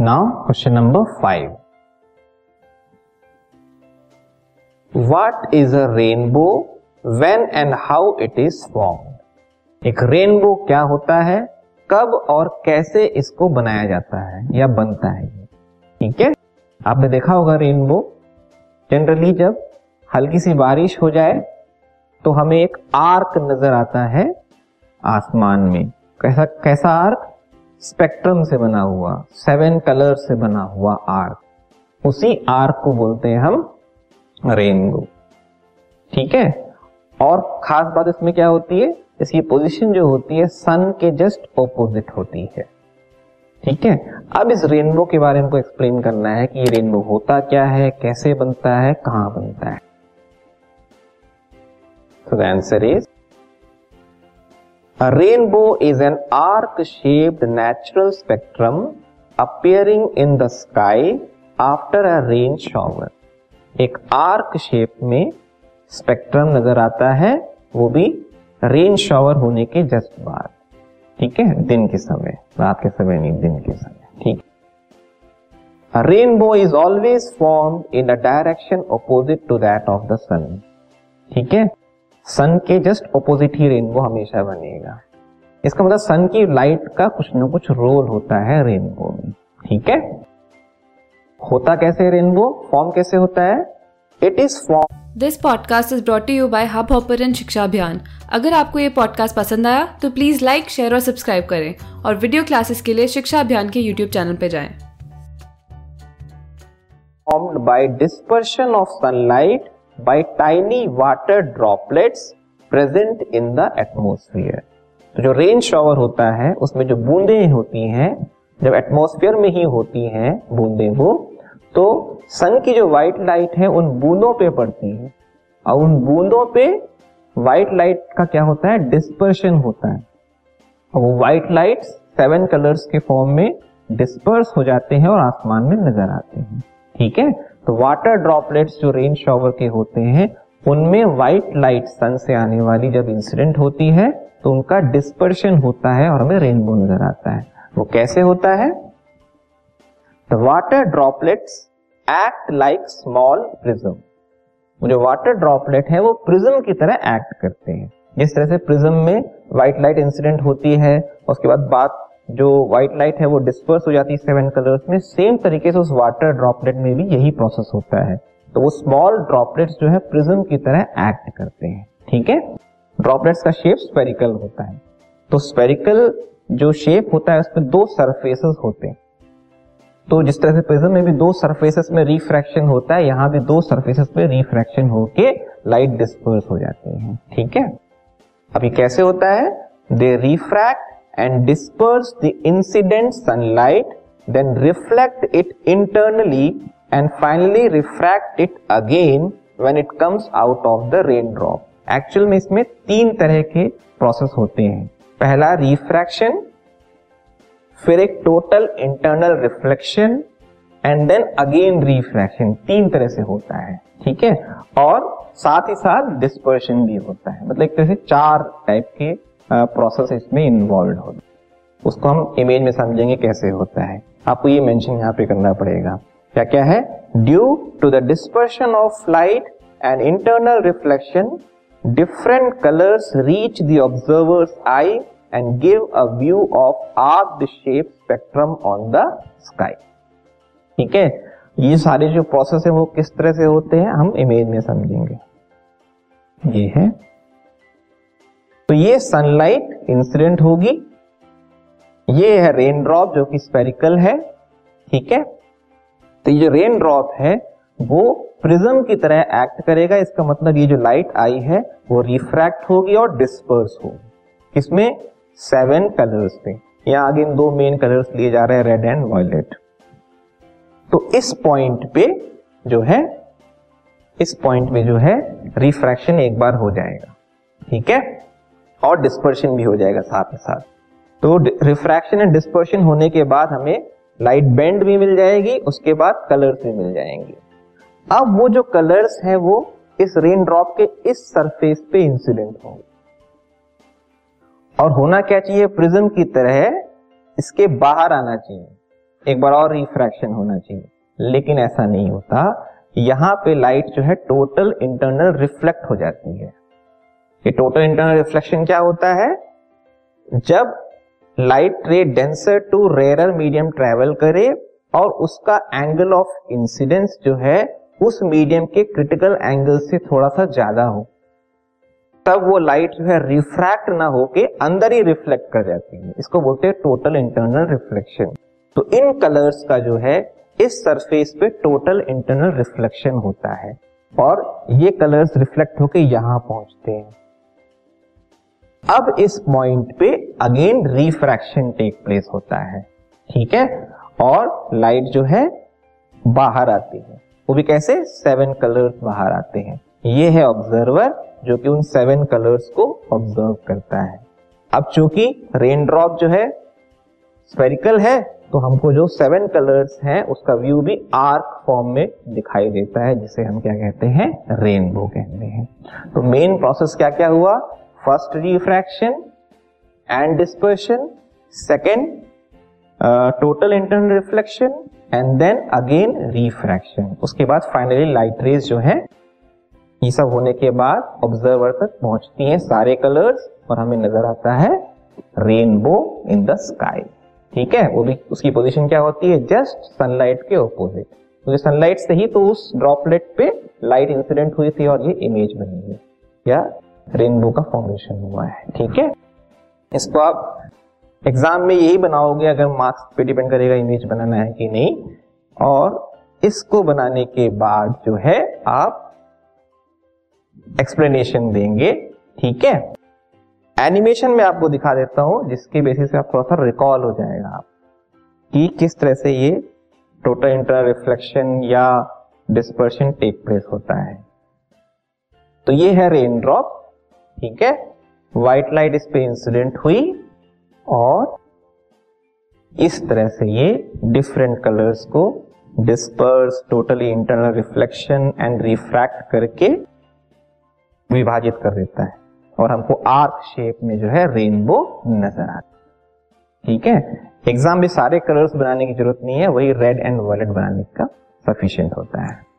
Now question number five what is a rainbow when and how it is form एक rainbow क्या होता है? कब और कैसे इसको बनाया जाता है या बनता है? ठीक है? आपने देखा होगा रेनबो जनरली जब हल्की सी बारिश हो जाए तो हमें एक आर्क नज़र आता है आसमान में। कैसा कैसा आर्क स्पेक्ट्रम से बना हुआ, सेवन कलर से बना हुआ आर्क। उसी आर्क को बोलते हैं हम रेनबो। ठीक है? और खास बात इसमें क्या होती है? इसकी पोजीशन जो होती है सन के जस्ट ऑपोजिट होती है। ठीक है? अब इस रेनबो के बारे में को एक्सप्लेन करना है कि ये रेनबो होता क्या है, कैसे बनता है, कहाँ बनता है। The answer is a rainbow is an arc-shaped natural spectrum appearing in the sky after a rain shower. एक आर्क शेप में स्पेक्ट्रम नज़र आता है, वो भी रेन शॉवर होने के जस्ट बाद। ठीक है? दिन के समय, रात के समय नहीं, दिन के समय। ठीक rainbow is always form in a direction opposite to that of the sun ठीक है? सन के जस्ट ऑपोजिट ही रेनबो हमेशा बनेगा। इसका मतलब सन की लाइट का कुछ ना कुछ रोल होता है रेनबो में। ठीक है? होता कैसे रेनबो फॉर्म कैसे होता है? It is form this podcast is brought you by Hubhopper शिक्षा अभियान अगर आपको ये पॉडकास्ट पसंद आया तो प्लीज़ लाइक शेयर और सब्सक्राइब करें और वीडियो क्लासेस के लिए शिक्षा अभियान के यूट्यूब चैनल पर जाएँ। formed by dispersion of sunlight by tiny water droplets present in the atmosphere. तो जो रेन शॉवर होता है, उसमें जो बूंदे होती हैं, जब एटमोस्फियर में ही होती हैं बूंदे वो तो सन की जो व्हाइट लाइट है, उन बूंदों पे पड़ती है। और उन बूंदों पे व्हाइट लाइट का क्या होता है? डिस्पर्शन होता है। और वो व्हाइट लाइट सेवन कलर्स के फॉर्म में डिस्पर्स हो जाते हैं और आसमान में नज़र आते हैं। ठीक है? तो वाटर ड्रॉपलेट्स जो रेन शॉवर के होते हैं, उनमें व्हाइट लाइट सन से आने वाली जब इंसिडेंट होती है तो उनका डिस्पर्शन होता है और हमें रेनबो नज़र आता है। वो कैसे होता है? The water droplets act like small prism जो वाटर ड्रॉपलेट है, वो प्रिज्म की तरह एक्ट करते हैं। जिस तरह से प्रिज्म में व्हाइट लाइट इंसिडेंट होती है, उसके बाद बात जो व्हाइट लाइट है वो डिस्पर्स हो जाती है सेवन कलर्स में सेम तरीके से उस वाटर ड्रॉपलेट में भी यही प्रोसेस होता है। तो वो स्मॉल ड्रॉपलेट्स जो है प्रिज्म की तरह एक्ट करते हैं। ठीक है? ड्रॉपलेट्स का शेप स्पेरिकल होता है। तो स्पेरिकल जो शेप होता है, उसमें दो सरफेसेस होते हैं। तो जिस तरह से प्रिज्म में भी दो सरफेसेस में रिफ्रैक्शन होता है, यहाँ भी दो सरफेसेस में रिफ्रैक्शन होके लाइट डिस्पर्स हो जाती है। ठीक है? अभी कैसे होता है? They refract and disperse the incident sunlight, then reflect it internally and finally refract it again when it comes out of the raindrop. Actual में इसमें तीन तरह के प्रोसेस होते हैं। पहला रिफ्रैक्शन फिर एक total internal reflection and then again refraction तीन तरह से होता है ठीक है? और साथ ही साथ डिस्पर्शन भी होता है। मतलब एक तरह से चार टाइप के प्रोसेस इसमें इन्वॉल्व हो उसको हम इमेज में समझेंगे कैसे होता है। आपको ये मेंशन यहाँ पे करना पड़ेगा। क्या क्या है? Due to the dispersion of light and internal reflection different colours reach the observer's eye and give a view of arc shape spectrum on the sky ठीक है? ये सारे जो प्रोसेस है वो किस तरह से होते हैं, हम इमेज में समझेंगे। ये है तो ये सनलाइट इंसिडेंट होगी। ये है रेन ड्रॉप जो कि स्पेरिकल है, ठीक है? तो ये जो रेन ड्रॉप है, वो प्रिज्म की तरह एक्ट करेगा। इसका मतलब ये जो लाइट आई है, वो रिफ्रैक्ट होगी और डिस्पर्स होगी। इसमें सेवन कलर्स पे यहाँ आगे इन दो मेन कलर्स लिए जा रहे हैं रेड एंड वायलेट तो इस पॉइंट पे जो है, इस पॉइंट में जो है रिफ्रैक्शन एक बार हो जाएगा। ठीक है? और डिस्पर्शन भी हो जाएगा साथ ही साथ। तो रिफ्रैक्शन एंड डिस्पर्शन होने के बाद हमें लाइट बैंड भी मिल जाएगी, उसके बाद कलर्स भी मिल जाएँगे। अब वो जो कलर्स है वो इस रेन ड्रॉप के इस सरफेस पे इंसिडेंट होंगे। और होना क्या चाहिए? प्रिज्म की तरह इसके बाहर आना चाहिए। एक बार और रिफ्रैक्शन होना चाहिए। लेकिन ऐसा नहीं होता। यहाँ पे लाइट जो है टोटल इंटरनल रिफ्लेक्ट हो जाती है। ये टोटल इंटरनल रिफ्लेक्शन क्या होता है? जब light ray denser to rare medium travel करे और उसका एंगल ऑफ़ इंसिडेंस जो है, उस मीडियम के क्रिटिकल एंगल से थोड़ा सा ज़्यादा हो, तब वो लाइट जो है रिफ्रैक्ट ना होके अंदर ही रिफ्लेक्ट कर जाती है। इसको बोलते हैं टोटल इंटरनल रिफ्लेक्शन तो इन कलर्स का जो है, इस सरफेस पे टोटल इंटरनल रिफ्लेक्शन होता है। और ये कलर्स रिफ्लेक्ट होके यहाँ पहुँचते हैं। अब इस पॉइंट पे अगेन रिफ्रैक्शन टेक प्लेस होता है। ठीक है? और लाइट जो है, बाहर आती है। वो भी कैसे? सेवन कलर्स बाहर आते हैं। ये है ऑब्जर्वर जो कि उन सेवन कलर्स को ऑब्ज़र्व करता है। अब चूँकि रेन ड्रॉप जो है स्पेरिकल है तो हमको जो सेवन कलर्स हैं, उसका व्यू भी आर्क फॉर्म में दिखाई देता है, जिसे हम क्या कहते हैं? रेनबो कहते हैं। तो मेन प्रोसेस क्या क्या हुआ? First refraction and dispersion second total internal reflection and then again refraction उसके बाद फाइनली लाइट रेज जो है, ये सब होने के बाद ऑब्जर्वर तक पहुँचती हैं सारे कलर्स और हमें नज़र आता है रेनबो इन द स्काई ठीक है? वो भी उसकी पोजीशन क्या होती है? जस्ट सनलाइट के ऑपोजिट क्योंकि तो सनलाइट से ही तो उस ड्रॉपलेट पे लाइट इंसिडेंट हुई थी और ये इमेज बनी है। या रेनबो का फॉर्मेशन हुआ है, ठीक है? इसको आप एग्ज़ाम में यही बनाओगे अगर मार्क्स पे डिपेंड करेगा इमेज बनाना है कि नहीं, और इसको बनाने के बाद जो है आप एक्सप्लेनेशन देंगे, ठीक है? एनिमेशन में आपको दिखा देता हूँ, जिसके बेसिस पे आप थोड़ा सा रिकॉल हो जाएगा आप, कि किस तरह से ये टोटल इंटर रिफ्लेक्शन या डिस्पर्शन टेक प्लेस होता है। तो ये है रेन ड्रॉप ठीक है? व्हाइट लाइट इस पे इंसिडेंट हुई और इस तरह से ये डिफरेंट कलर्स को disperse totally internal reflection and refract करके विभाजित कर देता है और हमको आर्क शेप में जो है रेनबो नज़र आता है। ठीक है? एग्ज़ाम में सारे कलर्स बनाने की ज़रूरत नहीं है, वही रेड एंड वायलेट बनाने का सफिशियंट होता है।